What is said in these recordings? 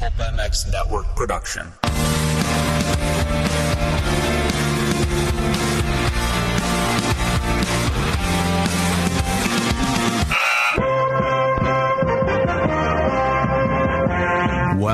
Pulp MX Network production.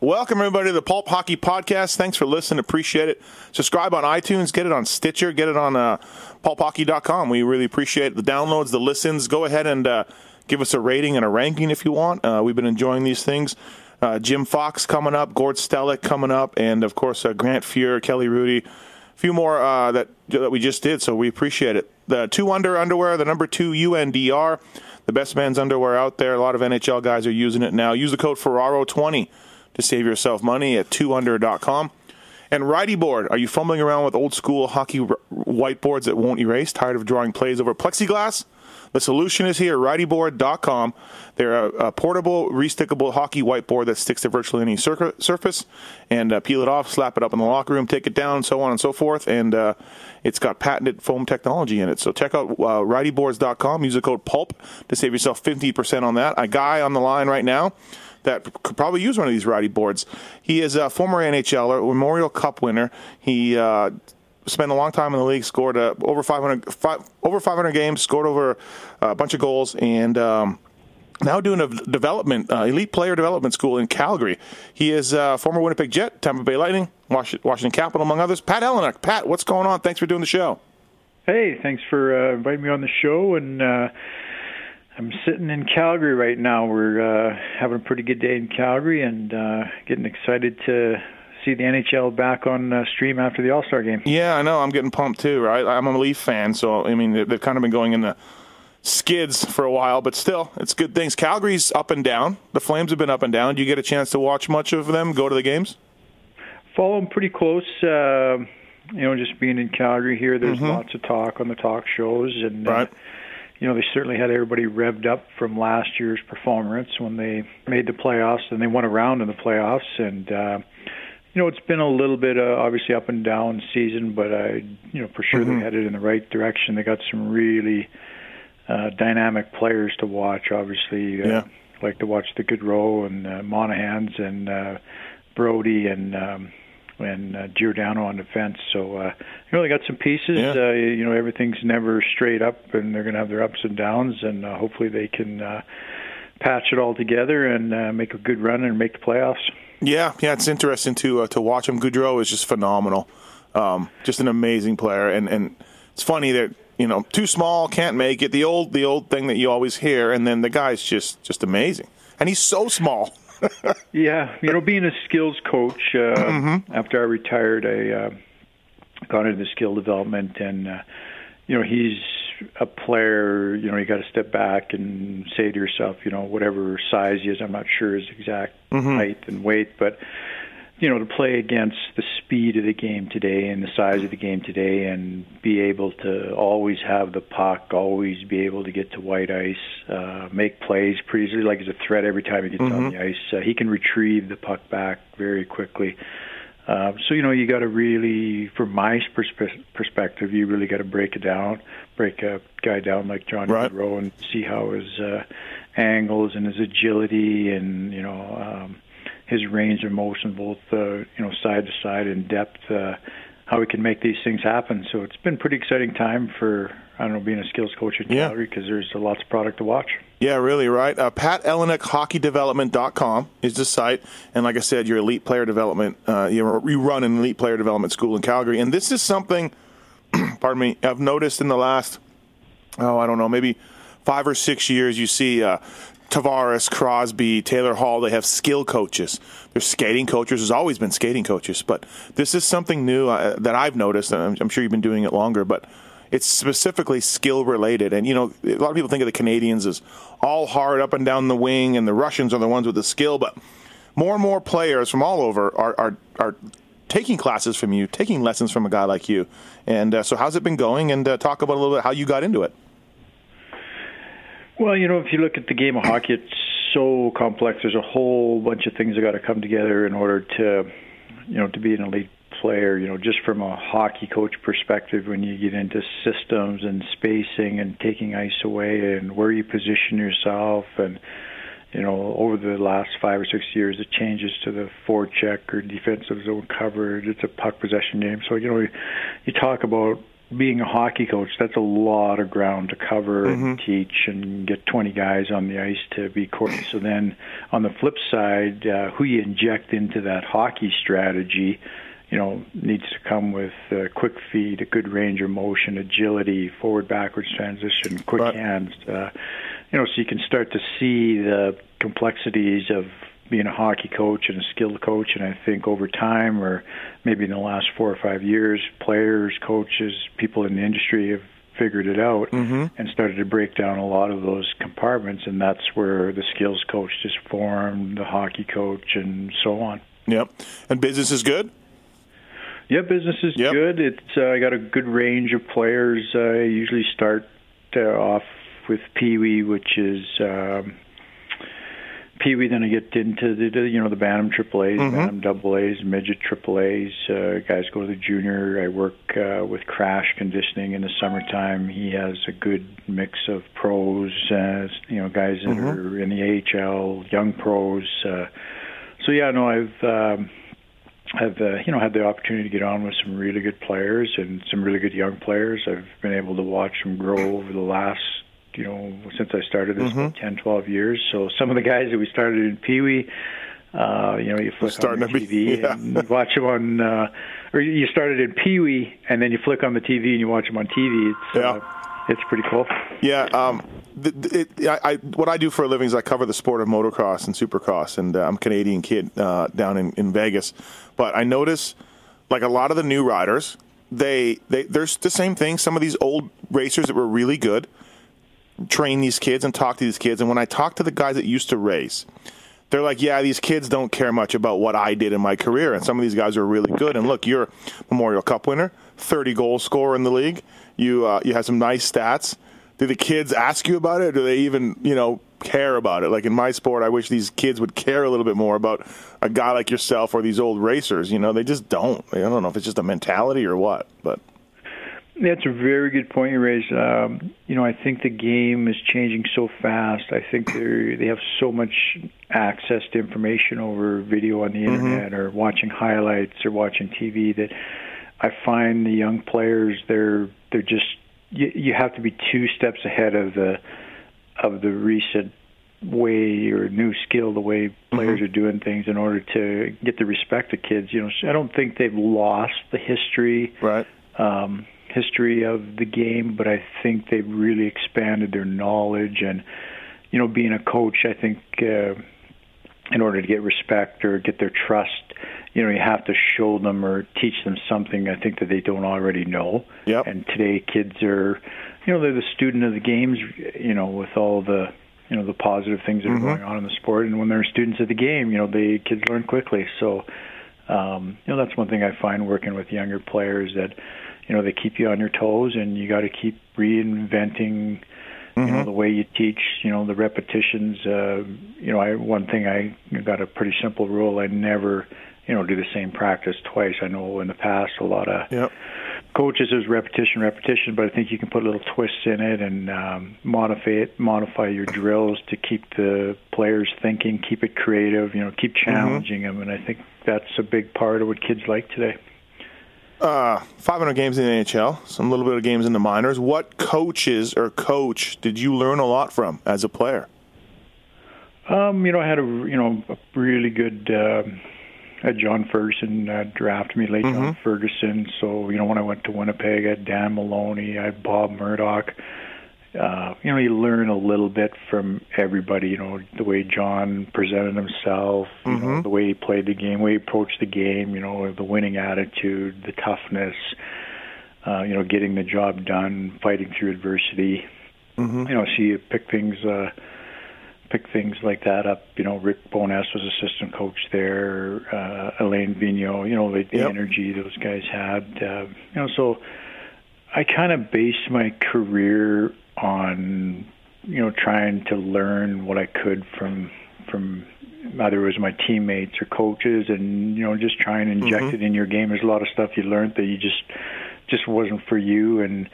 Welcome, everybody, to the Pulp Hockey Podcast. Thanks for listening. Appreciate it. Subscribe on iTunes. Get it on Stitcher. Get it on uh, pulphockey.com. We really appreciate the downloads, the listens. Go ahead and uh, give us a rating and a ranking if you want. Uh, we've been enjoying these things. Uh, Jim Fox coming up, Gord Stellick coming up, and, of course, uh, Grant Fuhr, Kelly Hrudey. A few more uh, that, that we just did, so we appreciate it. The two under underwear, the number two UNDR, the best men's underwear out there. A lot of NHL guys are using it now. Use the code Ferraro20 to save yourself money at 2under.com. And Writey Board, are you fumbling around with old school hockey whiteboards that won't erase? Tired of drawing plays over plexiglass? The solution is here, writeyboard.com. They're a, a portable, restickable hockey whiteboard that sticks to virtually any cir- surface. And uh, peel it off, slap it up in the locker room, take it down, so on and so forth. And uh, it's got patented foam technology in it. So check out uh, writeyboards.com. Use the code PULP to save yourself 50% on that. A guy on the line right now that could probably use one of these rowdy boards. He is a former NHLer, Memorial Cup winner. He uh, spent a long time in the league, scored uh, over 500 five, over 500 games, scored over a bunch of goals, and um, now doing a development uh, elite player development school in Calgary. He is a former Winnipeg Jet, Tampa Bay Lightning, Washington Capital, among others. Pat Elynuik. Pat, what's going on? Thanks for doing the show. Hey, thanks for uh, inviting me on the show and. Uh, I'm sitting in Calgary right now. We're uh, having a pretty good day in Calgary and uh, getting excited to see the NHL back on uh, stream after the All Star game. Yeah, I know. I'm getting pumped too. Right, I'm a Leaf fan, so I mean they've kind of been going in the skids for a while, but still, it's good things. Calgary's up and down. The Flames have been up and down. Do you get a chance to watch much of them? Go to the games? Follow them pretty close. Uh, you know, just being in Calgary here, there's mm-hmm. lots of talk on the talk shows and. Right. Uh, you know, they certainly had everybody revved up from last year's performance when they made the playoffs and they won a round in the playoffs. And, uh, you know, it's been a little bit uh, obviously up and down season, but I, you know, for sure Mm-hmm. they headed in the right direction. They got some really uh, dynamic players to watch. Obviously, uh, Yeah. like to watch the Gaudreau and uh, Monahans and uh, Brodie and um, and uh, Giordano on defense. So uh, you know they got some pieces. Yeah. Uh, you know everything's never straight up, and they're going to have their ups and downs, and uh, hopefully they can uh, patch it all together and uh, make a good run and make the playoffs. Yeah, yeah, it's interesting to uh, to watch him. Gaudreau is just phenomenal, um, just an amazing player, and and it's funny that you know too small can't make it. The old the old thing that you always hear, and then the guy's just just amazing, and he's so small. Yeah, you know, being a skills coach, uh, Mm-hmm. after I retired, I uh, got into skill development, and uh, you know, he's a player. You know, you got to step back and say to yourself, you know, whatever size he is, I'm not sure his exact Mm-hmm. height and weight, but you know, to play against the speed of the game today and the size of the game today, and be able to always have the puck, always be able to get to white ice, uh, make plays pretty easily, like he's a threat every time he gets on the ice. Uh, he can retrieve the puck back very quickly. Uh, so you know, you got to really, from my perspe- perspective, you really got to break it down, break a guy down like John Right. And see how his uh, angles and his agility and you know. Um, his range of motion, both uh, you know side to side and depth, uh, how we can make these things happen. So it's been pretty exciting time for I don't know being a skills coach in Calgary because there's lots of product to watch. Yeah, really, right? Uh, Pat Elynuik, hockeydevelopment.com is the site. And like I said, your elite player development, uh, you, you run an elite player development school in Calgary. And this is something, pardon me, I've noticed in the last, oh, I don't know, maybe five or six years, you see uh, Tavares, Crosby, Taylor Hall, they have skill coaches. There's skating coaches. There's always been skating coaches. But this is something new uh, that I've noticed, and I'm, I'm sure you've been doing it longer, but it's specifically skill related. And, you know, a lot of people think of the Canadians as all hard up and down the wing, and the Russians are the ones with the skill. But more and more players from all over are, are, are taking classes from you, taking lessons from a guy like you. And uh, so, how's it been going? And uh, talk about a little bit how you got into it. Well, you know, if you look at the game of hockey, it's so complex. There's a whole bunch of things that got to come together in order to, you know, to be an elite player. You know, just from a hockey coach perspective, when you get into systems and spacing and taking ice away and where you position yourself and you know, over the last five or six years, it changes to the forecheck or defensive zone coverage. It's a puck possession game. So, you know, you talk about being a hockey coach, that's a lot of ground to cover mm-hmm. and teach and get 20 guys on the ice to be coordinated. So then on the flip side, uh, who you inject into that hockey strategy, you know, needs to come with uh, quick feet, a good range of motion, agility, forward backwards transition, quick right. hands. Uh, you know, so you can start to see the complexities of being a hockey coach and a skilled coach. And I think over time, or maybe in the last four or five years, players, coaches, people in the industry have figured it out mm-hmm. and started to break down a lot of those compartments. And that's where the skills coach just formed, the hockey coach, and so on. Yep. And business is good? Yeah, business is yep. good. It's uh, I got a good range of players. I usually start uh, off with Pee Wee, which is um, Pee Wee, then I get into the you know the Bantam Triple A's, mm-hmm. Bantam Double A's, Midget Triple A's. Uh, guys go to the junior. I work uh, with Crash Conditioning in the summertime. He has a good mix of pros, uh, you know, guys that mm-hmm. are in the AHL, young pros. Uh, so yeah, no, I've. Um, I've uh, you know had the opportunity to get on with some really good players and some really good young players. I've been able to watch them grow over the last you know, since I started this mm-hmm. 10, 12 years. So some of the guys that we started in Pee Wee, uh, you know, you flick on the TV be, yeah. and watch them on, uh, or you started in Pee Wee and then you flick on the TV and you watch them on TV. It's, yeah. Uh, it's pretty cool. Yeah. Um, it, I, I, what I do for a living is I cover the sport of motocross and supercross, and uh, I'm a Canadian kid uh, down in, in Vegas. But I notice, like a lot of the new riders, they, they there's the same thing. Some of these old racers that were really good, train these kids and talk to these kids. And when I talk to the guys that used to race, they're like, yeah, these kids don't care much about what I did in my career. And some of these guys are really good. And look, you're Memorial Cup winner, 30 goal scorer in the league. You uh, you have some nice stats. Do the kids ask you about it? Do they even you know care about it? Like in my sport, I wish these kids would care a little bit more about a guy like yourself or these old racers. You know, they just don't. I don't know if it's just a mentality or what, but. That's a very good point you raised. Um, you know, I think the game is changing so fast. I think they they have so much access to information over video on the mm-hmm. internet or watching highlights or watching TV that I find the young players they're they're just you, you have to be two steps ahead of the of the recent way or new skill the way players mm-hmm. are doing things in order to get the respect of kids. You know, I don't think they've lost the history. Right. Um, history of the game, but I think they've really expanded their knowledge. And you know, being a coach, I think uh, in order to get respect or get their trust, you know, you have to show them or teach them something. I think that they don't already know. Yep. And today, kids are, you know, they're the student of the games. You know, with all the you know the positive things that are mm-hmm. going on in the sport, and when they're students of the game, you know, the kids learn quickly. So. Um, you know that's one thing I find working with younger players that you know they keep you on your toes, and you got to keep reinventing. You know mm-hmm. the way you teach. You know the repetitions. Uh, you know, I one thing I got a pretty simple rule. I never, you know, do the same practice twice. I know in the past a lot of yep. coaches is repetition, repetition, but I think you can put little twists in it and um, modify it, modify your drills to keep the players thinking, keep it creative. You know, keep mm-hmm. challenging mm-hmm. them, and I think that's a big part of what kids like today. Uh, 500 games in the NHL, some little bit of games in the minors. What coaches or coach did you learn a lot from as a player? Um, you know, I had a you know a really good. Uh, had John Ferguson uh, draft me late. Mm-hmm. John Ferguson. So you know, when I went to Winnipeg, I had Dan Maloney, I had Bob Murdoch uh, you know, you learn a little bit from everybody. You know, the way John presented himself, you mm-hmm. know, the way he played the game, the way he approached the game. You know, the winning attitude, the toughness. Uh, you know, getting the job done, fighting through adversity. Mm-hmm. You know, so you pick things, uh, pick things like that up. You know, Rick Bowness was assistant coach there. Uh, Alain Vigneault, you know, the, the Yep. energy those guys had. Uh, you know, so I kind of based my career on you know trying to learn what I could from from either it was my teammates or coaches, and you know just trying to inject it in your game. There's a lot of stuff you learned that you just just wasn't for you, and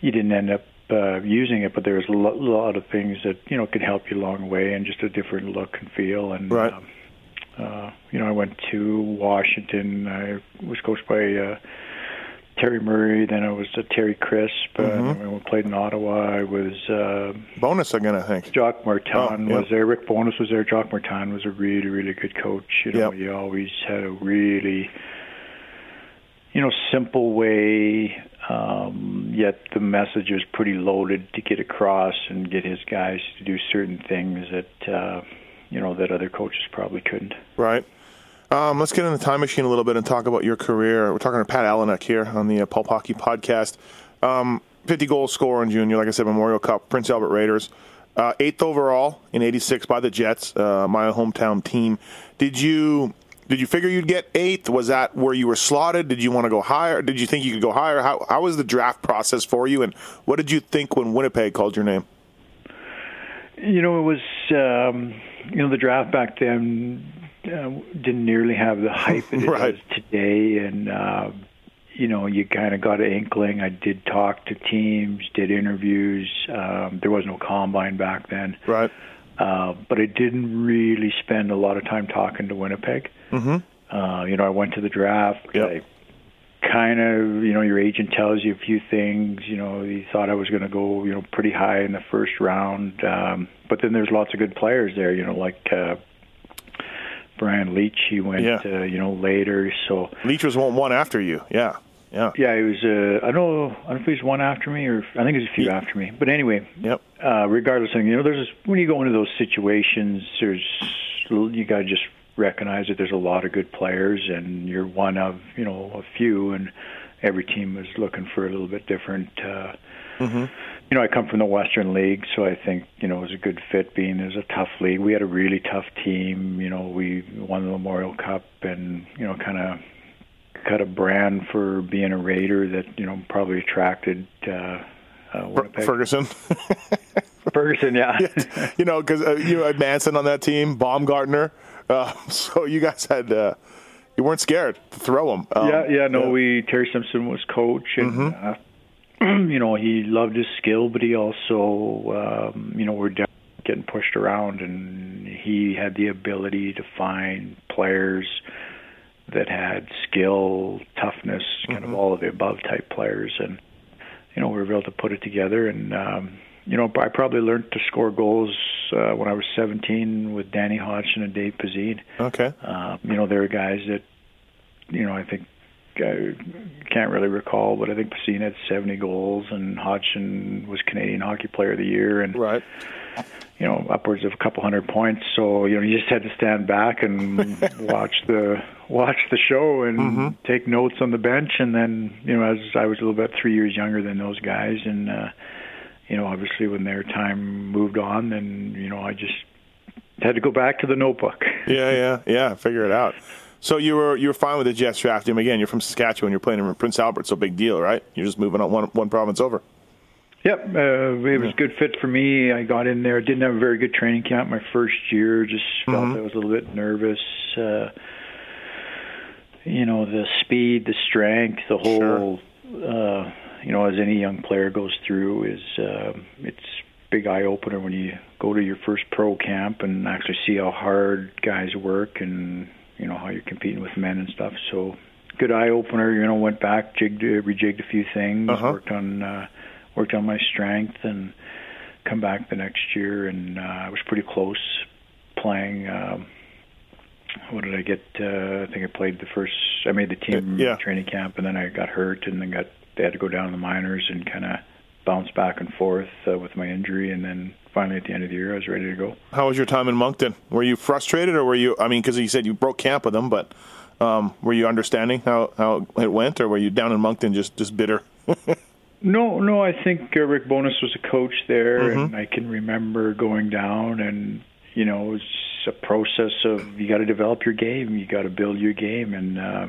you didn't end up uh, using it. But there was a lo- lot of things that you know could help you along the way, and just a different look and feel. And Right. um, uh, you know, I went to Washington. I was coached by. Uh, Terry Murray, then I was uh, Terry Crisp, uh, when we played in Ottawa, I was uh, Bowness again, I think. Jacques Martin Oh, yeah. was there. Rick Bowness was there. Jacques Martin was a really, really good coach. You know, Yep. he always had a really, you know, simple way. Um, yet the message was pretty loaded to get across and get his guys to do certain things that, uh, you know, that other coaches probably couldn't. Right. Um, let's get in the time machine a little bit and talk about your career. We're talking to Pat Elynuik here on the uh, Pulp Hockey Podcast. Um, 50 goal scorer in junior, like I said, Memorial Cup, Prince Albert Raiders. Uh, eighth overall in '86 by the Jets, uh, my hometown team. Did you did you figure you'd get eighth? Was that where you were slotted? Did you want to go higher? Did you think you could go higher? How how was the draft process for you? And what did you think when Winnipeg called your name? You know, it was um, you know the draft back then uh, didn't nearly have the hype that it Right. does today, and uh, you know you kind of got an inkling. I did talk to teams, did interviews. Um, there was no combine back then, Right. uh, but I didn't really spend a lot of time talking to Winnipeg. Mm-hmm. Uh, you know, I went to the draft. Yep. I kind of, you know, your agent tells you a few things. You know, he thought I was going to go, you know, pretty high in the first round. Um, but then there's lots of good players there. You know, like uh, Brian Leach. He went, Yeah. uh, you know, later. So Leach was one, one after you. Yeah. Yeah. yeah, he was. Uh, I don't know. I don't know if he was one after me or I think it was a few Yeah. after me. But anyway, Yep. uh, regardless of you know, there's when you go into those situations, there's you got to just recognize that there's a lot of good players, and you're one of you know a few, and every team is looking for a little bit different. Uh, Mm-hmm. You know, I come from the Western League, so I think you know it was a good fit. Being it was a tough league, we had a really tough team. You know, we won the Memorial Cup, and you know, kind of cut a brand for being a Raider that you know probably attracted uh, uh, Winnipeg. Ferguson. Ferguson, yeah. you know, because uh, you had Manson on that team, Baumgartner. Uh, so you guys had, uh, you weren't scared to throw him. Um, yeah, yeah. No, we Terry Simpson was coach, and uh, you know he loved his skill, but he also, um, you know, we're getting pushed around, and he had the ability to find players that had skill, toughness, kind of all of the above type players, and you know we were able to put it together, and um, you know I probably learned to score goals uh, when I was 17 with Danny Hodgson and Dave Pasin. Okay. Um, you know, there are guys that, you know, I think I can't really recall, but I think Pasin had 70 goals, and Hodgson was Canadian Hockey Player of the Year, and Right. you know, upwards of a couple hundred points. So you know, you just had to stand back and watch the watch the show and take notes on the bench, and then you know, as I was a little bit three years younger than those guys, and uh, you know, obviously when their time moved on, then you know, I just had to go back to the notebook. Yeah, yeah, yeah. Figure it out. So you were you were fine with the Jets draft him again. You're from Saskatchewan. You're playing in Prince Albert, so big deal, right? You're just moving on one one province over. Yep, uh, it was a good fit for me. I got in there. Didn't have a very good training camp my first year. Just felt I was a little bit nervous. Uh, you know, the speed, the strength, the whole. Uh, you know, as any young player goes through, is uh, it's big eye opener when you go to your first pro camp and actually see how hard guys work and you know how you're competing with men and stuff. So good eye opener. You know, went back, jigged, uh, rejigged a few things, Uh-huh. worked on. Uh, worked on my strength and come back the next year and uh, I was pretty close playing um what did I get uh, I think I played the first I made the team Yeah. training camp and then I got hurt and then got they had to go down to the minors and kind of bounce back and forth uh, with my injury and then finally at the end of the year I was ready to go. How was your time in Moncton? Were you frustrated, or were you? I mean, because you said you broke camp with them, but um, were you understanding how how it went, or were you down in Moncton just just bitter? No, no. I think uh, Rick Bowness was a coach there, mm-hmm. and I can remember going down, and you know, it's a process of you got to develop your game, you got to build your game, and uh,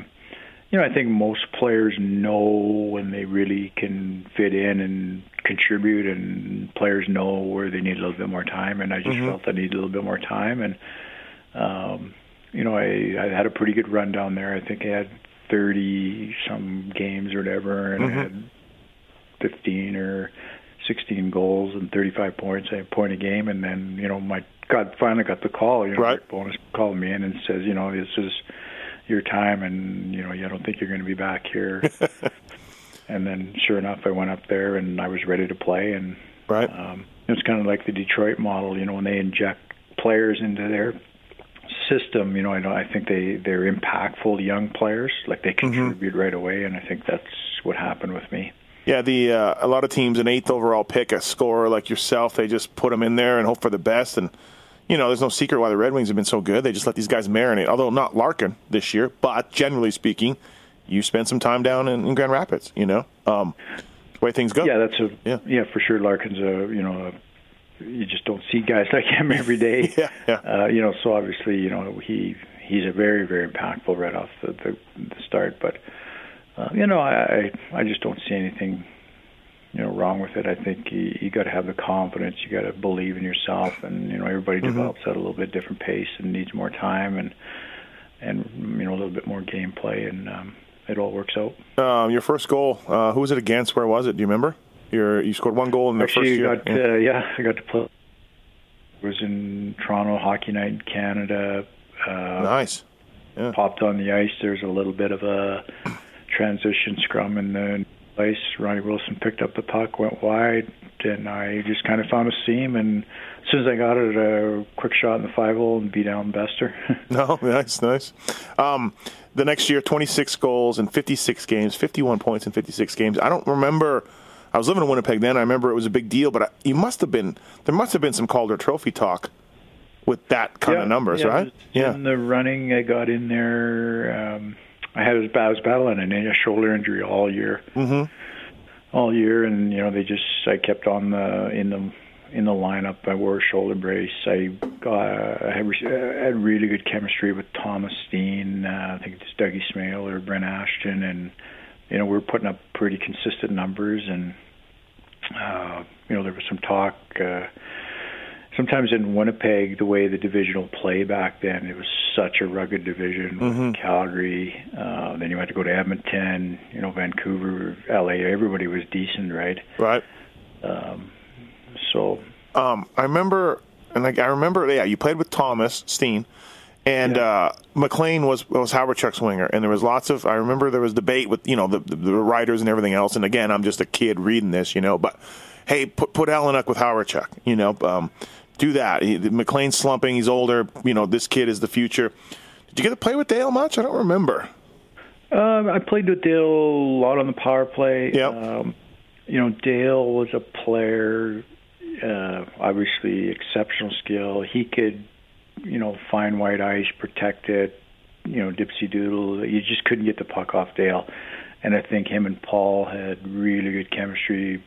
you know, I think most players know when they really can fit in and contribute, and players know where they need a little bit more time. And I just mm-hmm. felt I needed a little bit more time, and um, you know, I, I had a pretty good run down there. I think I had thirty some games or whatever, and mm-hmm. I had fifteen or sixteen goals and thirty five points, a point a game, and then you know, my God finally got the call. You know, right. Bowness called me in and says, you know, this is your time, and you know, I don't think you're going to be back here. and then, sure enough, I went up there and I was ready to play. And right, um, it's kind of like the Detroit model. You know, when they inject players into their system, you know, I know I think they they're impactful young players, like they mm-hmm. contribute mm-hmm. right away, and I think that's what happened with me. Yeah, the uh, a lot of teams an eighth overall pick, a scorer like yourself, they just put them in there and hope for the best. And you know, there's no secret why the Red Wings have been so good. They just let these guys marinate. Although not Larkin this year, but generally speaking, you spend some time down in, in Grand Rapids. You know, um, the way things go. Yeah, that's a yeah, yeah for sure. Larkin's a you know, a, you just don't see guys like him every day. yeah, yeah. Uh, you know, so obviously, you know, he he's a very very impactful right off the the, the start. But uh, you know, I I just don't see anything you know wrong with it. I think you, you got to have the confidence. You got to believe in yourself, and you know everybody mm-hmm. develops at a little bit different pace and needs more time and and you know a little bit more gameplay, and um, it all works out. Um, your first goal, uh, who was it against? Where was it? Do you remember? Your, you scored one goal in the Actually, first year. Got, yeah. Uh, yeah, I got to play. It was in Toronto Hockey Night in Canada. Uh, nice. Yeah. Popped on the ice. There's a little bit of a transition scrum in the place. Ronnie Wilson picked up the puck, went wide, and I just kind of found a seam. And as soon as I got it, a quick shot in the five hole and beat down Bester. no, nice, nice. Um, the next year, 26 goals in 56 games, 51 points in 56 games. I don't remember. I was living in Winnipeg then. I remember it was a big deal, but I, you must have been there. Must have been some Calder Trophy talk with that kind yeah, of numbers, yeah, right? Yeah. In the running, I got in there. Um, I had I was battling a shoulder injury all year, mm-hmm. all year, and you know they just I kept on the in the in the lineup. I wore a shoulder brace. I got I had, I had really good chemistry with Thomas Steen. Uh, I think it's Dougie Smail or Brent Ashton, and you know we were putting up pretty consistent numbers. And uh, you know there was some talk. Uh, sometimes in Winnipeg, the way the divisional play back then, it was such a rugged division. Mm-hmm. Calgary, uh, then you had to go to Edmonton, you know, Vancouver, LA. Everybody was decent, right? Right. Um, so. Um, I remember, and like I remember, yeah, you played with Thomas Steen. And yeah. uh, McLean was was Hawerchuk's winger, and there was lots of. I remember there was debate with you know the, the, the writers and everything else. And again, I'm just a kid reading this, you know. But hey, put put Elynuik with Hawerchuk, you know. Um, do that. He, McLean's slumping. He's older. You know, this kid is the future. Did you get to play with Dale much? I don't remember. Um, I played with Dale a lot on the power play. Yeah. Um, you know, Dale was a player, uh, obviously exceptional skill. He could, you know, find white ice, protect it, you know, dipsy doodle. You just couldn't get the puck off Dale. And I think him and Paul had really good chemistry,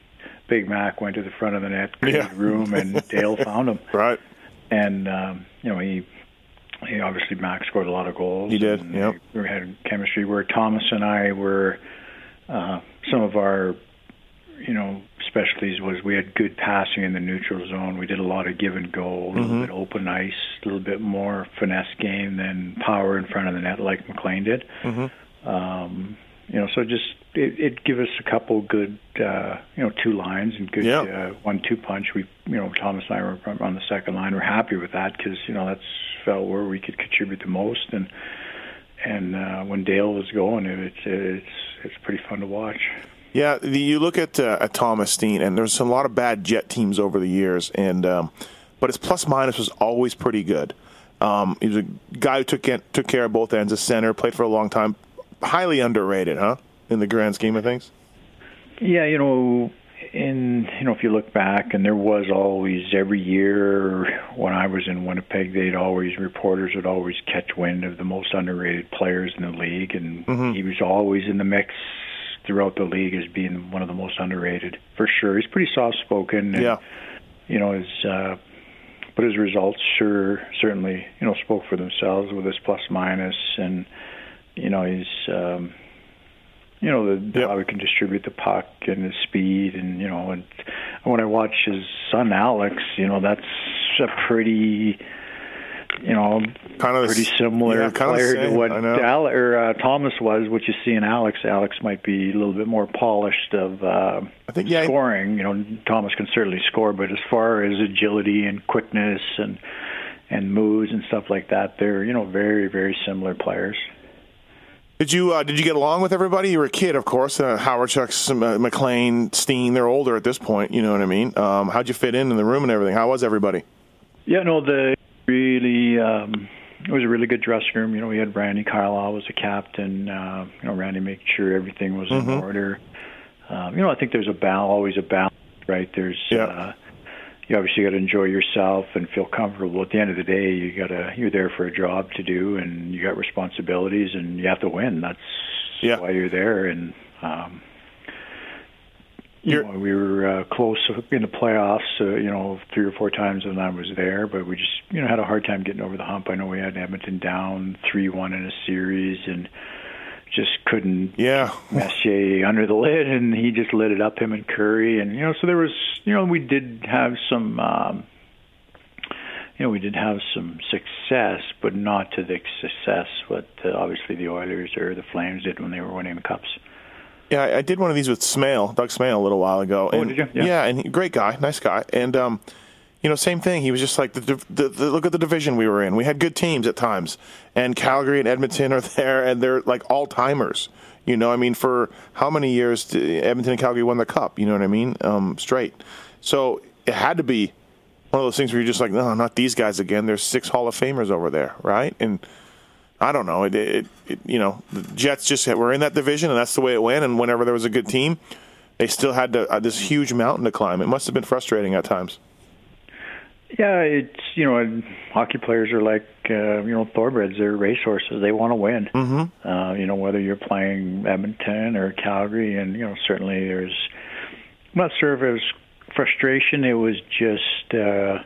Big Mac went to the front of the net, yeah. room, and Dale found him. Right. And um, you know he he obviously Mac scored a lot of goals. He did. Yeah. We had chemistry where Thomas and I were uh, some of our you know specialties was we had good passing in the neutral zone. We did a lot of give and go, a little mm-hmm. bit open ice, a little bit more finesse game than power in front of the net like McLean did. Mm-hmm. Um, you know, so just it, it give us a couple good, uh, you know, two lines and good uh, one-two punch. We, you know, Thomas and I were on the second line. We're happy with that because you know that's felt where we could contribute the most. And and uh, when Dale was going, it's it's it's pretty fun to watch. Yeah, the, you look at uh, at Thomas Steen, and there's a lot of bad Jet teams over the years, and um, but his plus minus was always pretty good. Um, he was a guy who took took care of both ends. A center, played for a long time, highly underrated, huh? In the grand scheme of things. Yeah, you know, in you know, if you look back, and there was always every year when I was in Winnipeg, they'd always reporters would always catch wind of the most underrated players in the league, and mm-hmm. he was always in the mix throughout the league as being one of the most underrated for sure. He's pretty soft spoken. Yeah. You know his. Uh, but his results sure certainly you know spoke for themselves with his plus minus and you know he's um you know the Yep. how he can distribute the puck and his speed and you know and when I watch his son Alex you know that's a pretty you know Kind of pretty similar yeah, player to what. Al- or uh, Thomas was. What you see in Alex, Alex might be a little bit more polished of uh, I think, yeah, scoring. You know, Thomas can certainly score, but as far as agility and quickness and and moves and stuff like that, they're you know very very similar players. Did you uh, did you get along with everybody? You were a kid, of course. Uh, Hawerchuks, uh, McLean, Steen. They're older at this point. You know what I mean? Um, how'd you fit in in the room and everything? How was everybody? Yeah, no, the really um, it was a really good dressing room. You know, we had Randy Carlyle was a captain. Uh, you know, Randy made sure everything was in order. Um, you know, I think there's a bal always a balance, right? There's Yeah. uh, you obviously got to enjoy yourself and feel comfortable. At the end of the day, you got to you're there for a job to do, and you got responsibilities, and you have to win. That's Yeah. why you're there, and. Um, you know, we were uh, close in the playoffs, uh, you know, three or four times when I was there, but we just, you know, had a hard time getting over the hump. I know we had Edmonton down three-one in a series, and just couldn't Yeah, Messier under the lid, and he just lit it up. Him and Kurri, and you know, so there was, you know, we did have some, um, you know, we did have some success, but not to the success what uh, obviously the Oilers or the Flames did when they were winning the cups. yeah. I, I did one of these with Smail, Doug Smail, a little while ago. Oh, and, did you? Yeah. Yeah, and he, great guy, nice guy, and um, you know, same thing. He was just like the, the, the look at the division we were in. We had good teams at times, and Calgary and Edmonton are there, and they're like all timers. You know, I mean, for how many years Edmonton and Calgary won the cup? You know what I mean? Um, straight. So it had to be one of those things where you're just like, no, not these guys again. There's six Hall of Famers over there, right? And I don't know. It, it, it you know, the Jets just were in that division, and that's the way it went. And whenever there was a good team, they still had to, uh, this huge mountain to climb. It must have been frustrating at times. Yeah, it's you know, and hockey players are like uh, you know thoroughbreds. They're racehorses. They want to win. Mm-hmm. Uh, you know, whether you're playing Edmonton or Calgary, and you know, certainly there's. I'm not sure if it was frustration. It was just, uh,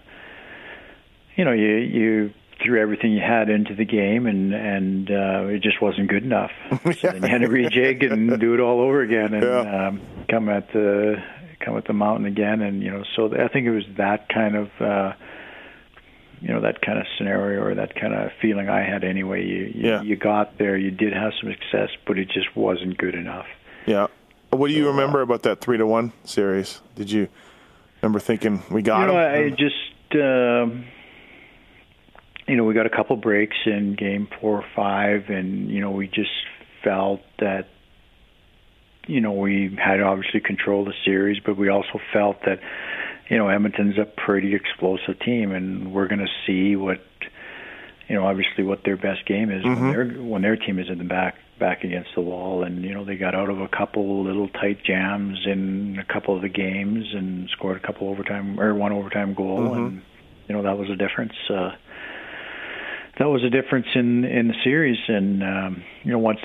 you know, you you threw everything you had into the game, and and uh, it just wasn't good enough. So then you had to rejig and do it all over again, and Yeah. um, come at the come at the mountain again, and you know, so I think it was that kind of. Uh, you know that kind of scenario or that kind of feeling I had anyway. You you, Yeah. you got there, you did have some success, but it just wasn't good enough. Yeah. What do you remember about that three to one series? Did you remember thinking we got you know? I just, um, you know, we got a couple breaks in game four or five, and you know, we just felt that, you know, we had obviously controlled the series, but we also felt that, you know, Edmonton's a pretty explosive team, and we're going to see what, you know, obviously what their best game is when their when their team is in the back back against the wall, and you know, they got out of a couple little tight jams in a couple of the games and scored a couple overtime or one overtime goal, and you know, that was a difference. Uh, that was a difference in in the series, and um, you know, once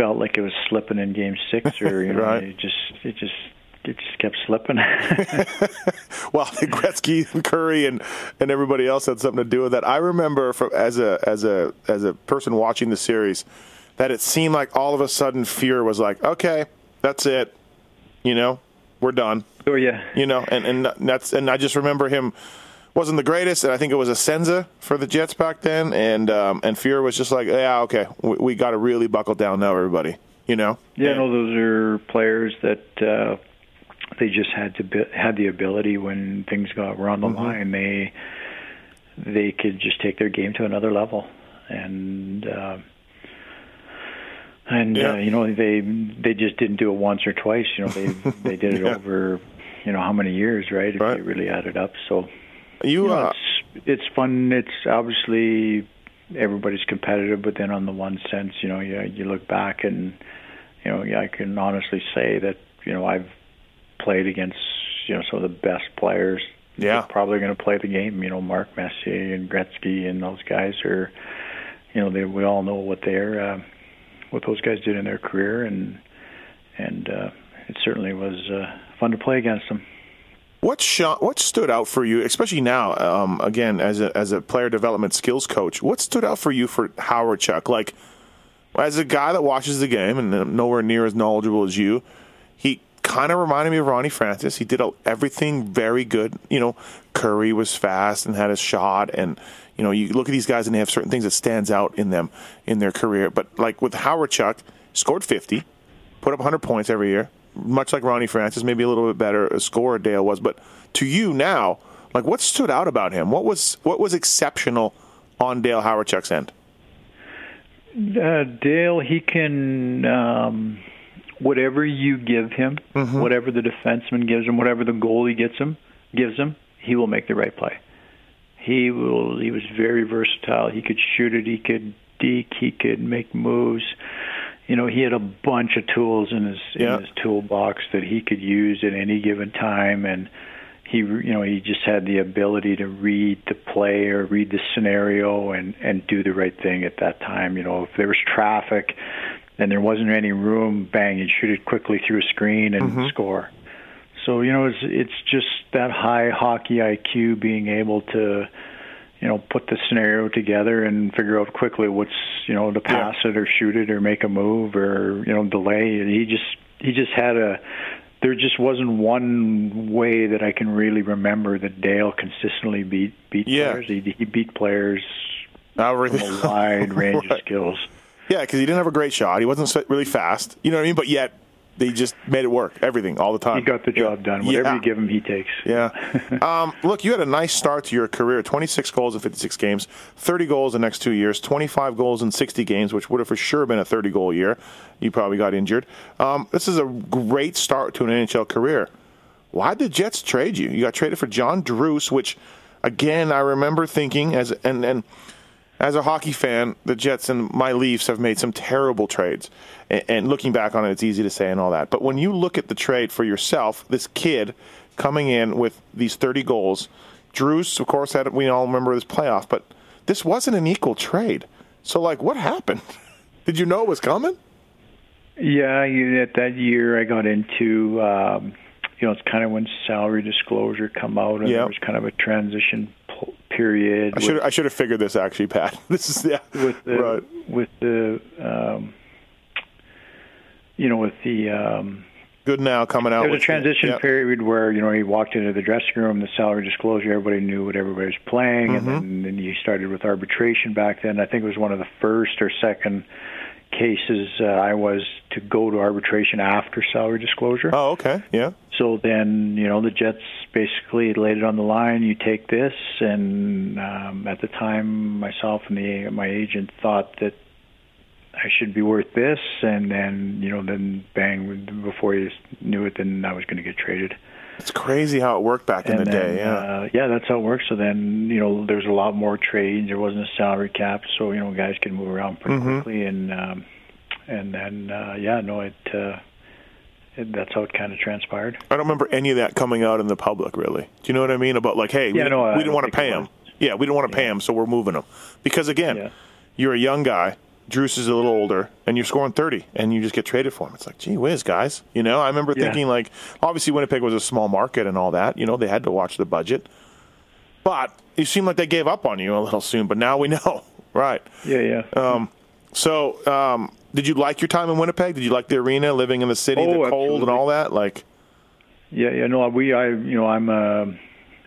felt like it was slipping in Game Six, or you know, Right. it just it just it just kept slipping. well, Gretzky, and Kurri, and and everybody else had something to do with that. I remember from as a as a as a person watching the series that it seemed like all of a sudden Fuhr was like, okay, that's it, you know, we're done, oh yeah, you know, and and that's and I just remember him wasn't the greatest, and I think it was Essensa for the Jets back then, and um, and Fuhr was just like, yeah, okay, we, we got to really buckle down now, everybody, you know, Yeah, And- no, those are players that uh, they just had to be, had the ability when things got were on the line. They they could just take their game to another level, and uh, and Yeah. uh, you know they they just didn't do it once or twice. You know they they did it Yeah. over you know how many years, right? If Right. you really add it up, so you, you know, uh, it's it's fun. It's obviously everybody's competitive, but then on the one sense, you know, you you look back and you know, yeah, I can honestly say that you know I've played against you know some of the best players. Yeah. probably going to play the game. You know, Mark Messier and Gretzky and those guys are, you know, they we all know what they're uh, what those guys did in their career and. and uh, it certainly was uh, fun to play against him. What shot? What stood out for you, especially now? Um, again, as a as a player development skills coach, what stood out for you for Hawerchuk? Like, as a guy that watches the game and nowhere near as knowledgeable as you, he kind of reminded me of Ronnie Francis. He did everything very good. You know, Kurri was fast and had a shot, and you know, you look at these guys and they have certain things that stands out in them in their career. But like with Hawerchuk, scored fifty, put up 100 points every year, much like Ronnie Francis, maybe a little bit better a scorer Dale was. But to you now, like what stood out about him? What was what was exceptional on Dale Hawerchuk's end? Uh, Dale, he can um, whatever you give him, mm-hmm. whatever the defenseman gives him, whatever the goalie gets him gives him, he will make the right play. He will. He was very versatile. He could shoot it. He could deke. He could make moves you know, he had a bunch of tools in his yeah. in his toolbox that he could use at any given time, and he, you know, he just had the ability to read the play or read the scenario and and do the right thing at that time. You know, if there was traffic and there wasn't any room, bang, he'd shoot it quickly through a screen and mm-hmm. score. So you know, it's it's just that high hockey IQ, being able to you know put the scenario together and figure out quickly what's you know to pass yeah. it or shoot it or make a move or you know delay. And he just he just had a there just wasn't one way that I can really remember that Dale consistently beat beat yeah. players. He, he beat players Everything. from a wide range right. of skills. Yeah, because he didn't have a great shot. He wasn't really fast. You know what I mean? But yet they just made it work. Everything, all the time. He got the job yeah. done. Whatever yeah. you give him, he takes. Yeah. um, look, you had a nice start to your career. 26 goals in 56 games, 30 goals the next two years, 25 goals in 60 games, which would have for sure been a 30 goal year. You probably got injured. Um, this is a great start to an NHL career. Why did Jets trade you? You got traded for John Druce, which, again, I remember thinking as and and as a hockey fan, the Jets and my Leafs have made some terrible trades. And, and, looking back on it, it's easy to say and all that. But when you look at the trade for yourself, this kid coming in with these 30 goals, Druce, of course, had we all remember this playoff, but this wasn't an equal trade. So, like, what happened? Did you know it was coming? Yeah, at that year I got into, um, you know, it's kind of when salary disclosure come out, and yep. there was kind of a transition period. I should I should have figured this actually, Pat. This is yeah with the right. with the um, you know with the um, good now coming out. There was a transition period where you know he walked into the dressing room, the salary disclosure, everybody knew what everybody was playing, mm-hmm. and then, then he started with arbitration back then. I think it was one of the first or second cases uh, I was to go to arbitration after salary disclosure. Oh, okay, yeah. So then, you know, the Jets basically laid it on the line. You take this, and um, at the time, myself and the my agent thought that I should be worth this, and then you know, then bang, before you knew it, then I was going to get traded. It's crazy how it worked back and in the then, day. Yeah, uh, yeah, that's how it works. So then, you know, there's a lot more trades. There wasn't a salary cap, so you know, guys can move around pretty mm-hmm. quickly. And um, and then, uh, yeah, no, it, uh, it that's how it kind of transpired. I don't remember any of that coming out in the public, really. Do you know what I mean? About like, hey, yeah, we, no, we didn't want to pay him. Yeah, we didn't want to yeah. pay him, so we're moving him. Because again, yeah. you're a young guy Druce is a little older, and you're scoring 30, and you just get traded for him. It's like, gee whiz, guys. You know, I remember yeah. thinking, like, obviously Winnipeg was a small market and all that. You know, they had to watch the budget. But it seemed like they gave up on you a little soon, but now we know. right. Yeah, yeah. Um, so, um, did you like your time in Winnipeg? Did you like the arena, living in the city, oh, the cold, absolutely. and all that? Like, yeah, yeah. No, we, I, you know, I'm uh,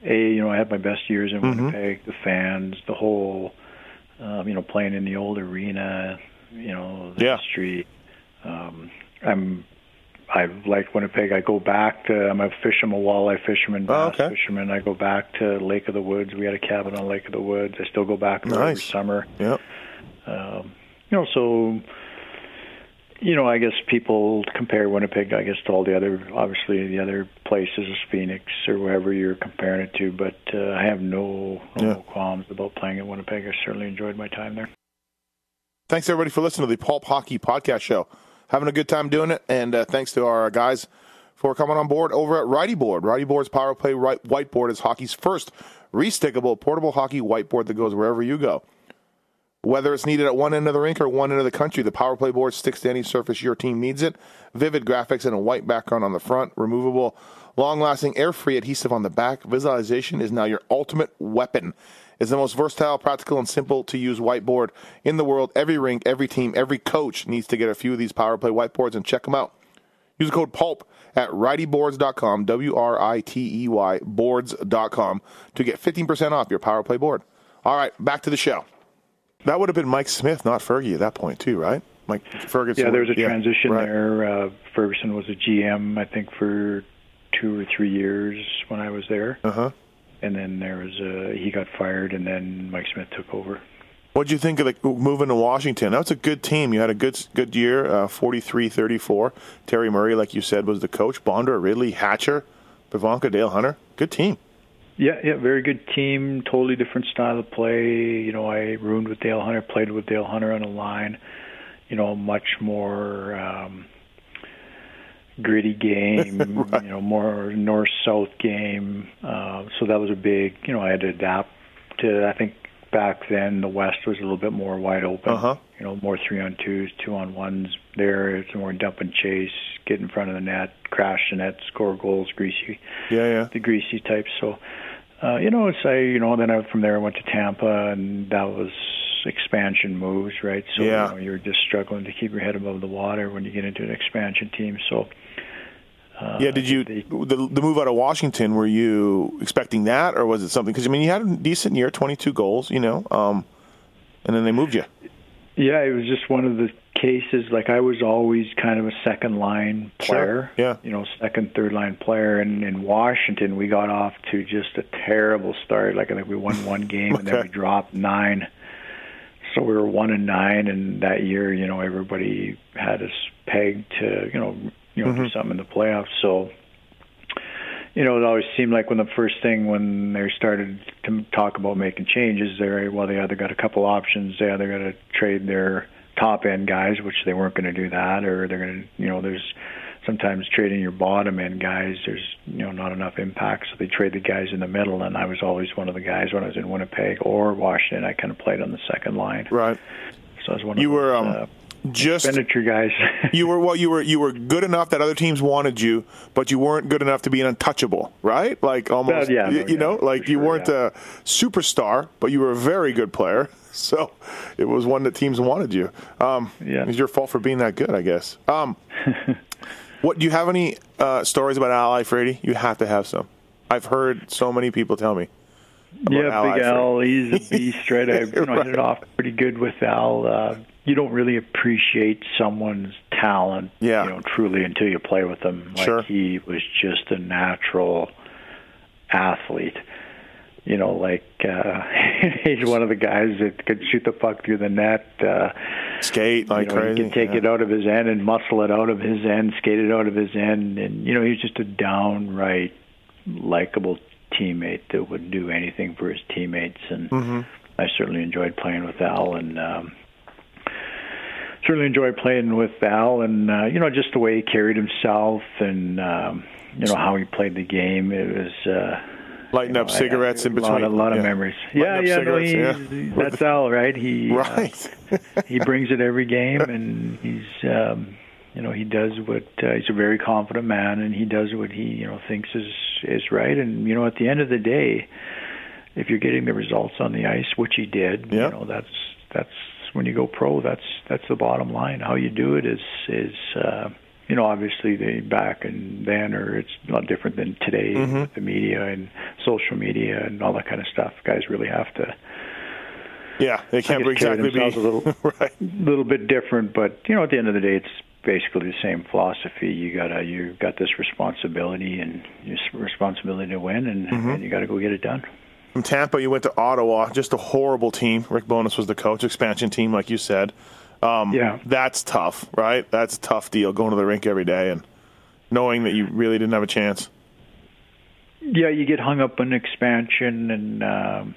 a, you know, I had my best years in mm-hmm. Winnipeg. The fans, the whole, um, you know, playing in the old arena, you know, the yeah. history. Um, I'm I like Winnipeg. I go back to I'm a fisherman, a walleye fisherman, bass oh, okay. fisherman. I go back to Lake of the Woods. We had a cabin on Lake of the Woods. I still go back there nice. every summer. Yep. Um, you know, so you know, I guess people compare Winnipeg, I guess, to all the other, obviously the other places, Phoenix or wherever you're comparing it to. But uh, I have no, no yeah. qualms about playing at Winnipeg. I certainly enjoyed my time there. Thanks everybody for listening to the Pulp Hockey Podcast Show. Having a good time doing it, and uh, thanks to our guys for coming on board over at Writey Board. Writey Board's Power Play right, Whiteboard is hockey's first restickable portable hockey whiteboard that goes wherever you go. Whether it's needed at one end of the rink or one end of the country, the Power Play board sticks to any surface your team needs it. Vivid graphics and a white background on the front, removable, long lasting, air free adhesive on the back. Visualization is now your ultimate weapon. It's the most versatile, practical, and simple to use whiteboard in the world. Every rink, every team, every coach needs to get a few of these Power Play whiteboards and check them out. Use the code PULP at writeyboards.com, W R I T E Y, boards.com, to get 15% off your Power Play board. All right, back to the show. That would have been Mike Smith, not Fergie, at that point, too, right? Mike Ferguson. Yeah, there was a yeah, transition right. there. Uh, Ferguson was a GM, I think, for two or three years when I was there. Uh huh. And then there was a, he got fired, and then Mike Smith took over. What did you think of the moving to Washington? That was a good team. You had a good good year, uh, 43-34. Terry Murray, like you said, was the coach. Bondra, Ridley, Hatcher, Pivonka, Dale Hunter. Good team. Yeah, yeah, very good team. Totally different style of play. You know, I roomed with Dale Hunter, played with Dale Hunter on a line. You know, much more um, gritty game. Right. You know, more north-south game. Uh, so that was a big. You know, I had to adapt to. I think back then the West was a little bit more wide open. Uh-huh. You know, more three on twos, two on ones. There, it's more dump and chase, get in front of the net, crash the net, score goals, greasy Yeah, yeah. the greasy type. So, uh, you know, it's I, you know, then I, from there I went to Tampa, and that was expansion moves, right? So Yeah. you know, you're just struggling to keep your head above the water when you get into an expansion team. So, uh, Yeah, did you the the move out of Washington? Were you expecting that, or was it something? Because I mean, you had a decent year, twenty two goals, you know, um, and then they moved you. Yeah, it was just one of the cases. Like I was always kind of a second line player. Sure, yeah. You know, second, third line player. And in Washington, we got off to just a terrible start. Like I think we won one game and then we dropped nine. So we were one and nine, and that year, you know, everybody had us pegged to, you know, you know, Mm-hmm. do something in the playoffs. So you know, it always seemed like when the first thing when they started to talk about making changes, they well, they either got a couple options. They either got to trade their top end guys, which they weren't going to do that, or they're going to, you know, there's sometimes trading your bottom end guys. There's you know not enough impact, so they trade the guys in the middle. And I was always one of the guys when I was in Winnipeg or Washington. I kind of played on the second line, Right. so I was one You of were those, um, uh, just expenditure guys. you were well, you were you were good enough that other teams wanted you, but you weren't good enough to be an untouchable, right? Like almost, Well, yeah, you, no, you know, yeah, like you sure, weren't yeah. a superstar, but you were a very good player. So it was one that teams wanted you. Um, Yeah. it's your fault for being that good, I guess. Um, what do you have any uh, stories about Al Iafrate? You have to have some. I've heard so many people tell me. Yeah, Al Big. Al, he's a beast, right? I you know, Right. hit it off pretty good with Al. Uh, you don't really appreciate someone's talent, Yeah. you know, truly until you play with them. Like Sure. he was just a natural athlete. You know, like uh, he's one of the guys that could shoot the puck through the net. Uh, Skate like you know, crazy. He can take yeah. it out of his end and muscle it out of his end, skate it out of his end, and you know he's just a downright likable teammate that would do anything for his teammates. And Mm-hmm. I certainly enjoyed playing with Al, and um, certainly enjoyed playing with Al, and uh, you know just the way he carried himself, and um, you know how he played the game. It was. Uh, Lighting up I- I- cigarettes in a lot, between. a lot of memories. Lighting Yeah, yeah, no, cigarettes, he's, yeah. that's Al, right? He uh, Right. he brings it every game, and he's um, you know he does what uh, he's a very confident man, and he does what he you know thinks is is right, and you know at the end of the day, if you're getting the results on the ice, which he did, Yeah. you know that's that's when you go pro, that's that's the bottom line. How you do it is is. Uh, you know, obviously, the back and then, or it's a lot different than today Mm-hmm. with the media and social media and all that kind of stuff. Guys really have to Yeah, they can't I guess carry exactly be a little- right. little bit different, but you know, at the end of the day, it's basically the same philosophy. You gotta, you got this responsibility and this responsibility to win, and, Mm-hmm. and you got to go get it done. From Tampa, you went to Ottawa. Just a horrible team. Rick Bowness was the coach, expansion team, like you said. Um, Yeah. that's tough, right? That's a tough deal going to the rink every day and knowing that you really didn't have a chance. Yeah, you get hung up on expansion, and um,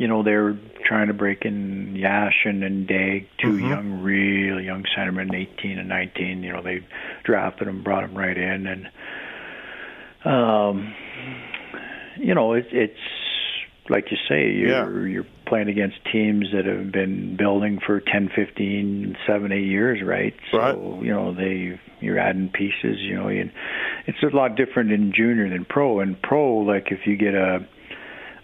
you know they're trying to break in Yashin and Daigle, 2 Mm-hmm. young, real young centermen, 18 and 19. You know they drafted them, brought them right in, and um, you know it, it's like you say, you're yeah. you're playing against teams that have been building for 10, 15, 7, 8 years, right? So, right. you know, they you're adding pieces, you know, and it's a lot different in junior than pro. And pro, like if you get a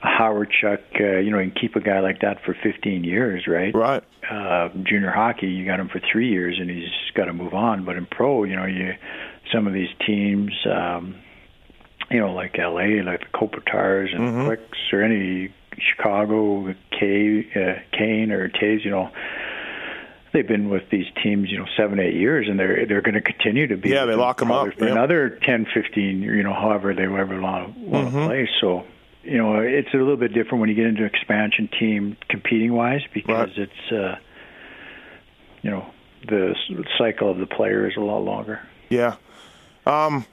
Howard Chuck, uh, you know, and keep a guy like that for 15 years, right? Right. Uh, junior hockey, you got him for three years, and he's got to move on. But in pro, you know, you some of these teams, um, you know, like LA, like the Kopitars and Mhm. Quicks, or any Chicago, K, uh, Kane or Toews, you know, they've been with these teams, you know, seven, eight years, and they're they're going to continue to be. Yeah, they lock them lock 'em probably up, for yeah. another 10, 15, you know, however they ever want to want to Mhm. play. So, you know, it's a little bit different when you get into an expansion team competing wise because Right. it's, uh, you know, the cycle of the player is a lot longer. Yeah. Um,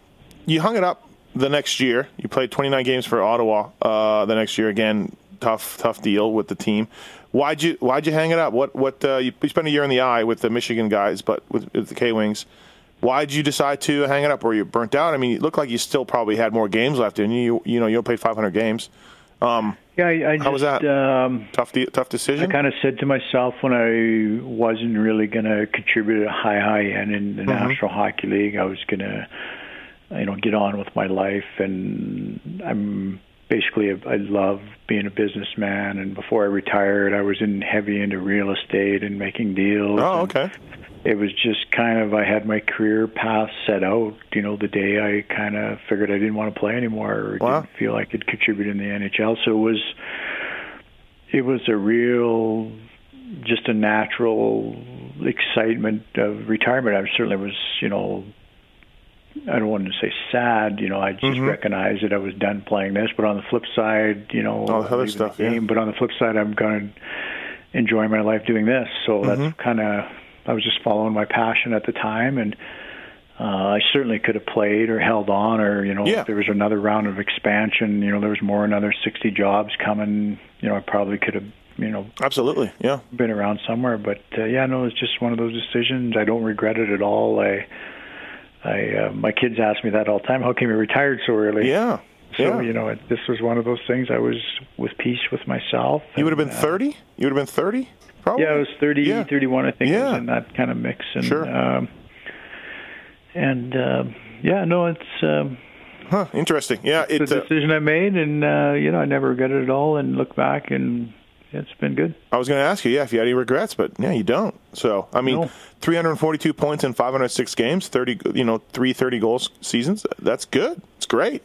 you hung it up the next year. You played 29 games for Ottawa. Uh, the next year again, tough, tough deal with the team. Why'd you Why'd you hang it up? What What uh, you, you spent a year in the eye with the Michigan guys, but with, with the K Wings. Why'd you decide to hang it up? Were you burnt out? I mean, it looked like you still probably had more games left in you. You know, you played 500 games. Um, Yeah, I, I How was that? Um, tough, de- tough I kind of said to myself when I wasn't really going to contribute at a high, high end in the Mhm. National Hockey League, I was going to, you know, get on with my life. And I'm basically, a, I love being a businessman. And before I retired, I was in heavy into real estate and making deals. oh, and okay. It was just kind of, I had my career path set out, you know, the day I kind of figured I didn't want to play anymore or Wow. didn't feel I could contribute in the NHL. So it was, it was a real just a natural excitement of retirement. I certainly was, you know, I don't want to say sad. You know, I just Mhm. recognized that I was done playing this. But on the flip side, you know, All the other stuff, the yeah. game. But on the flip side, I'm going to enjoy my life doing this. So Mhm. that's kind of I was just following my passion at the time, and uh, I certainly could have played or held on, or you know, Yeah. if there was another round of expansion. You know, there was more another 60 jobs coming. You know, I probably could have. You know, Absolutely. Yeah. been around somewhere. But uh, yeah, no, it's just one of those decisions. I don't regret it at all. I, I, uh, my kids ask me that all the time. How come you retired so early? Yeah. So yeah. you know, it, this was one of those things. I was with peace with myself. You would have been uh, 30? You would have been 30? Probably. Yeah, I was 30, Yeah. 31, I think. Yeah. was in that kind of mix. And, Sure. Um, and uh, yeah, no, it's. Um, Huh, interesting. Yeah, it's it's a uh, decision I made, and uh, you know, I never regret it at all. And look back, and it's been good. I was going to ask you, yeah, if you had any regrets, but yeah, you don't. So, I mean, No. 342 points in 506 games, 30, you know, 330 goals seasons. That's good. It's great.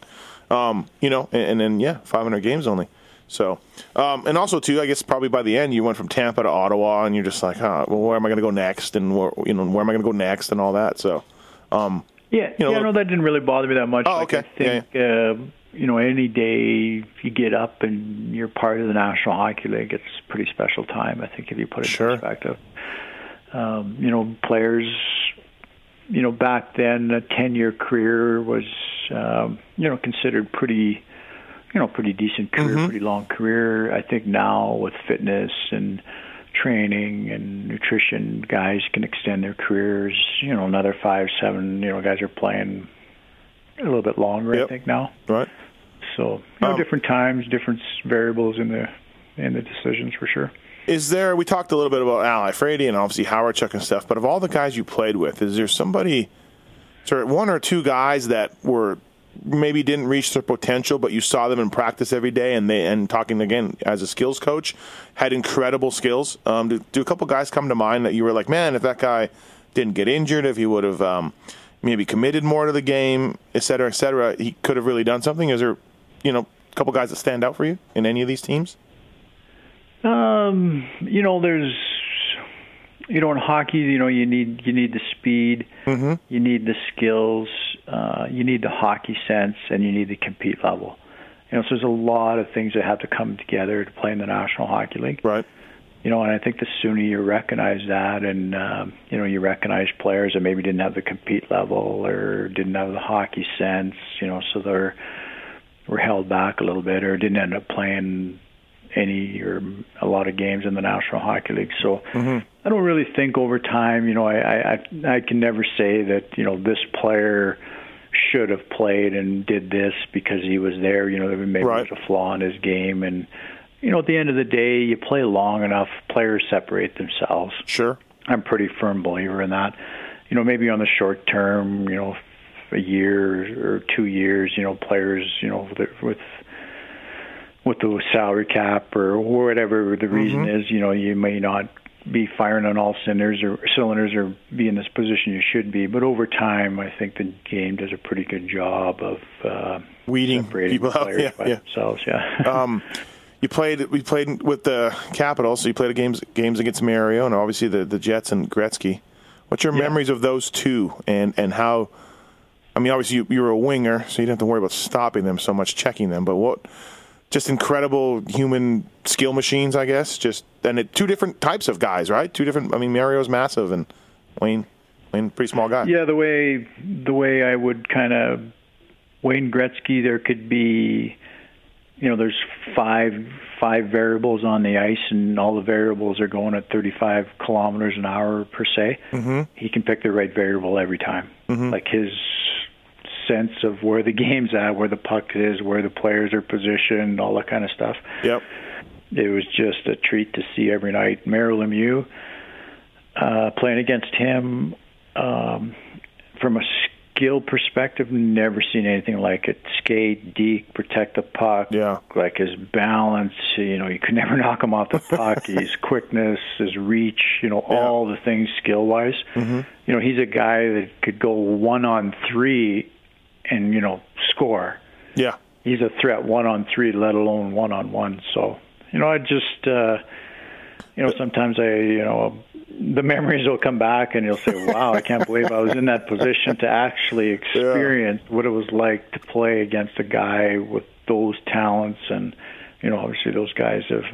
Um, you know, and, and then yeah, 500 games only. So, um, and also too, I guess probably by the end you went from Tampa to Ottawa, and you're just like, huh, well, where am I going to go next, and where, you know, where am I going to go next, and all that. So, um, Yeah, You know, yeah, no, that didn't really bother me that much. Oh, Like, okay. I think uh, you know, any day you get up and you're part of the National Hockey League, it's a pretty special time. I think if you put it Sure. in perspective, um, you know, players, you know, back then a ten-year career was, um, you know, considered pretty, you know, pretty decent career, Mhm. pretty long career. I think now with fitness and training and nutrition, guys can extend their careers. You know, another five, seven. You know, guys are playing a little bit longer. Yep. I think now. right. So, you know, Um, different times, different variables in the in the decisions for sure. Is there? We talked a little bit about Al Iafrate and obviously Hawerchuk and stuff. But of all the guys you played with, is there somebody, sort of one or two guys that were maybe didn't reach their potential, but you saw them in practice every day, and they and talking again as a skills coach, had incredible skills. Um, do, do a couple guys come to mind that you were like, man, if that guy didn't get injured, if he would have um, maybe committed more to the game, et cetera, et cetera, he could have really done something. Is there, you know, a couple guys that stand out for you in any of these teams? Um, you know, there's, you know, in hockey, you know, you need you need the speed, Mm-hmm. you need the skills, uh, you need the hockey sense, and you need the compete level. You know, so there's a lot of things that have to come together to play in the National Hockey League. Right. You know, and I think the sooner you recognize that, and um, you know, you recognize players that maybe didn't have the compete level or didn't have the hockey sense, you know, so they're were held back a little bit or didn't end up playing any or a lot of games in the National Hockey League. So Mhm. I don't really think over time, you know, I I I can never say that you know this player should have played and did this because he was there. You know, there maybe Right. was a flaw in his game, and you know, at the end of the day, you play long enough, players separate themselves. Sure. I'm a pretty firm believer in that. You know, maybe on the short term, you know, a year or two years, you know, players, you know, with with the salary cap or whatever the reason mm-hmm. is, you know, you may not be firing on all cylinders or cylinders or be in this position you should be. But over time, I think the game does a pretty good job of uh, weeding people out yeah, by yeah. themselves. Yeah. um, you played. We played with the Capitals, so you played games games against Mario and obviously the the Jets and Gretzky. What's your yeah. memories of those two and and how? I mean, obviously you, you were a winger, so you didn't have to worry about stopping them so much, checking them. But what? Just incredible human skill machines, I guess. Just and it, two different types of guys, right? Two different. I mean, Mario's massive and Wayne, Wayne, pretty small guy. Yeah, the way the way I would kind of Wayne Gretzky, there could be you know there's five five variables on the ice and all the variables are going at 35 kilometers an hour per se mm-hmm. he can pick the right variable every time mm-hmm. like his sense of where the game's at where the puck is where the players are positioned all that kind of stuff yep it was just a treat to see every night Mario Lemieux uh playing against him um from a skill perspective, never seen anything like it. Skate, deke, protect the puck. Yeah. Like his balance, you know, you could never knock him off the puck. his quickness, his reach, you know, yeah. all the things skill wise. Mm-hmm. You know, he's a guy that could go one on three and, you know, score. Yeah. He's a threat one on three, let alone one on one. So, you know, I just, uh, you know, sometimes I, you know, the memories will come back and you'll say, "Wow, I can't believe I was in that position to actually experience yeah. what it was like to play against a guy with those talents." And you know, obviously, those guys have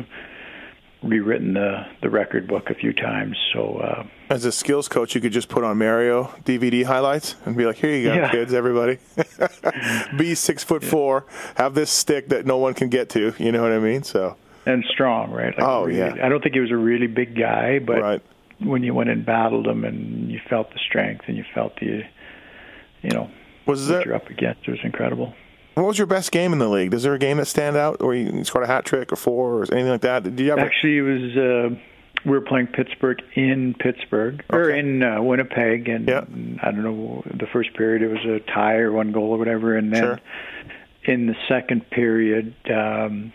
rewritten the the record book a few times. So, uh, as a skills coach, you could just put on Mario DVD highlights and be like, "Here you go, yeah. kids, everybody. be six foot yeah. four, have this stick that no one can get to. You know what I mean?" So and strong, right? Like oh really, yeah. I don't think he was a really big guy, but right when you went and battled him, and you felt the strength and you felt the, you know, was what you're up against. It was incredible. What was your best game in the league? Is there a game that stand out, or you scored a hat trick or four, or anything like that? Did you ever? Actually, it was. Uh, we were playing Pittsburgh in Pittsburgh okay. or in uh, Winnipeg, and yeah. I don't know. The first period it was a tie or one goal or whatever, and then sure. in the second period, um,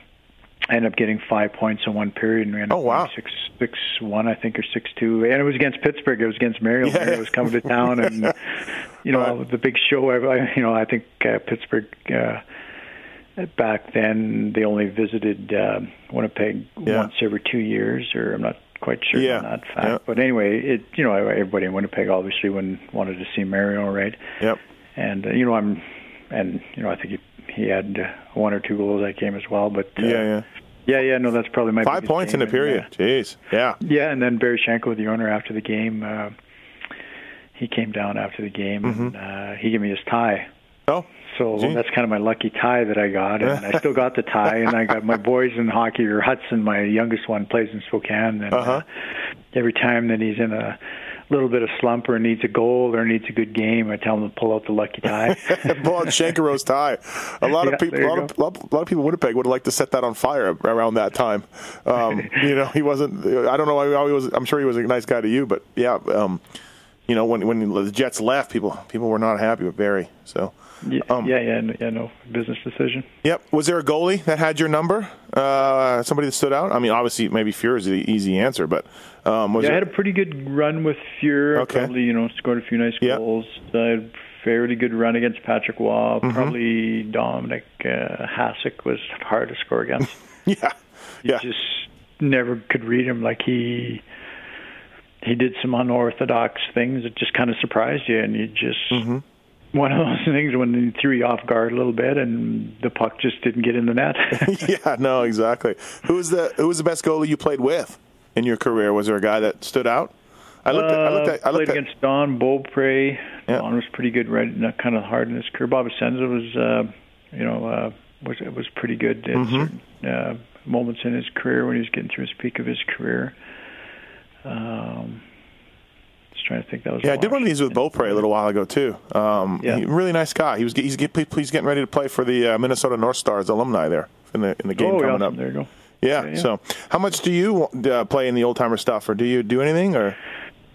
I ended up getting five points in one period, and we ended oh, wow. up six six one, I think, or six two. And it was against Pittsburgh. It was against Mario. Yeah. Mario was coming to town, and you know right. the big show. I, you know, I think uh, Pittsburgh. Uh, back then, they only visited uh, Winnipeg yeah. once every two years, or I'm not quite sure yeah. on that fact. Yeah. But anyway, it you know everybody in Winnipeg obviously when, wanted to see Mario, right? Yep. And uh, you know I'm, and you know I think he, he had uh, one or two goals that game as well. But uh, yeah, yeah. Yeah, yeah, no, that's probably my five points in a period. And, uh, Jeez, yeah, yeah, and then Barry Shenkarow, the owner, after the game, uh, he came down after the game mm-hmm. and uh, he gave me his tie. Oh, so Gee. that's kind of my lucky tie that I got, and I still got the tie, and I got my boys in hockey. Or Hudson, my youngest one, plays in Spokane, and uh-huh. uh, every time that he's in a little bit of slump or needs a goal or needs a good game, I tell him to pull out the lucky tie. pull out Shenkarow's tie. A lot yeah, of people, a lot of, lot, lot of, people in Winnipeg would like to set that on fire around that time. Um, you know, he wasn't. I don't know how he was. I'm sure he was a nice guy to you, but yeah. Um, you know, when when the Jets left, people people were not happy with Barry. So. Yeah, um, yeah, yeah, yeah, no business decision. Yep. Was there a goalie that had your number? Uh, somebody that stood out? I mean, obviously, maybe Fuhr is the easy answer, but um, was yeah, it... I had a pretty good run with Fuhr. Okay. Probably, you know, scored a few nice yep. goals. I had a fairly good run against Patrick Roy. Mm-hmm. Probably Dominik uh, Hasek was hard to score against. yeah, you yeah. just never could read him. Like he he did some unorthodox things that just kind of surprised you, and you just. Mm-hmm one of those things when he threw you off guard a little bit and the puck just didn't get in the net. yeah, no, exactly. Who was the who was the best goalie you played with in your career? Was there a guy that stood out? I looked. At, I looked. At, I looked played at, against Don Beaupre. Yeah. Don was pretty good, right? Kind of hard in his career. Bob Essensa was, uh, you know, uh, was was pretty good at mm-hmm. certain uh, moments in his career when he was getting through his peak of his career. Um, just trying to think. That was yeah. I did one of these with Beaupre a little while ago too. Um, yeah. He, really nice guy. He was he's, he's getting ready to play for the uh, Minnesota North Stars alumni there in the in the game oh, coming up. There you go. Yeah. yeah. So, how much do you uh, play in the old timer stuff, or do you do anything, or?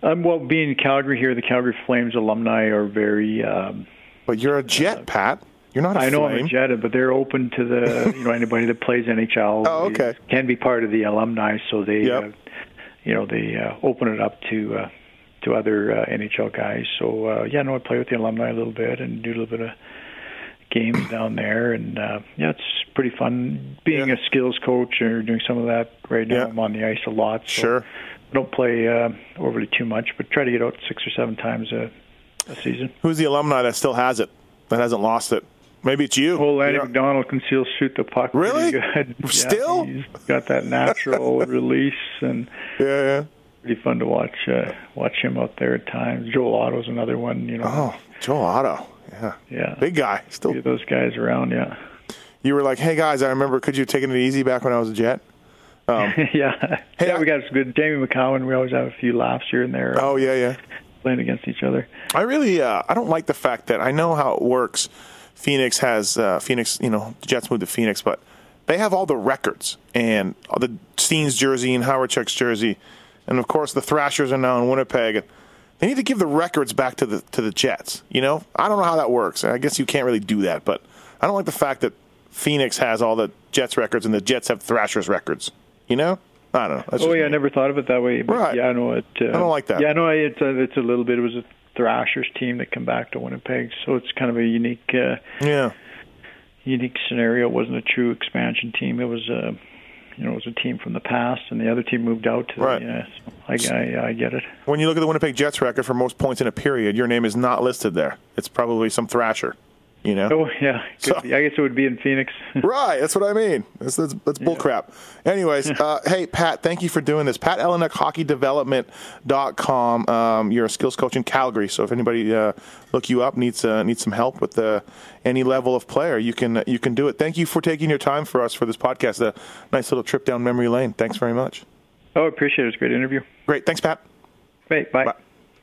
Um, well, being in Calgary here, the Calgary Flames alumni are very. Um, But you're a Jet, Pat. You're not a I know Flame. I'm a Jet, but they're open to the you know anybody that plays NHL. Oh, okay. Can be part of the alumni, so they, Yep. uh, you know, they uh, open it up to uh, to other uh, NHL guys. So uh, yeah, no, I play with the alumni a little bit and do a little bit of games down there, and uh, yeah, it's pretty fun being Yeah. a skills coach or doing some of that. Right now, Yeah. I'm on the ice a lot. So Sure. I don't play uh, overly too much, but try to get out six or seven times a, a season. Who's the alumni that still has it, that hasn't lost it? Maybe it's you. Well, You're- McDonald can still shoot the puck. Really? Good. Yeah, Still? he's got that natural release, and Yeah, yeah. Pretty fun to watch. Uh, watch him out there at times. Joel Otto's another one. You know. Oh, Joel Otto. Yeah. Yeah. Big guy. Still. Those guys around. Yeah. You were like, hey guys, I remember. Could you have taken it easy back when I was a Jet? yeah. Hey, yeah, I- we got some good. Jamie Macoun. We always have a few laughs here and there. Oh yeah, yeah. Playing against each other. I really, uh, I don't like the fact that I know how it works. Phoenix has uh, Phoenix, you know, the Jets moved to Phoenix, but they have all the records and all the Steens jersey and Hawerchuk's jersey, and of course the Thrashers are now in Winnipeg. They need to give the records back to the to the Jets. You know, I don't know how that works. I guess you can't really do that, but I don't like the fact that Phoenix has all the Jets records and the Jets have Thrashers records. You know, I don't know. That's Oh yeah, I never thought of it that way. But Right. Yeah, I know it. Uh, I don't like that. Yeah, no, it's a, it's a little bit. It was a Thrashers team that come back to Winnipeg, so it's kind of a unique. Uh, Yeah. unique scenario. It wasn't a true expansion team. It was a, you know, it was a team from the past, and the other team moved out to. Right. The, so I, I, I get it. When you look at the Winnipeg Jets record for most points in a period, your name is not listed there. It's probably some Thrasher. You know. Oh yeah, So- I guess it would be in Phoenix. Right, that's what I mean. That's that's, that's bullcrap. Anyways, uh, hey Pat, thank you for doing this. Pat Elynuik, hockeydevelopment.com. Um, you're a skills coach in Calgary, so if anybody uh, look you up needs uh, needs some help with uh, any level of player, you can you can do it. Thank you for taking your time for us for this podcast. A nice little trip down memory lane. Thanks very much. oh, appreciate it. It was a great interview. Great, thanks, Pat. Great. Bye. Bye.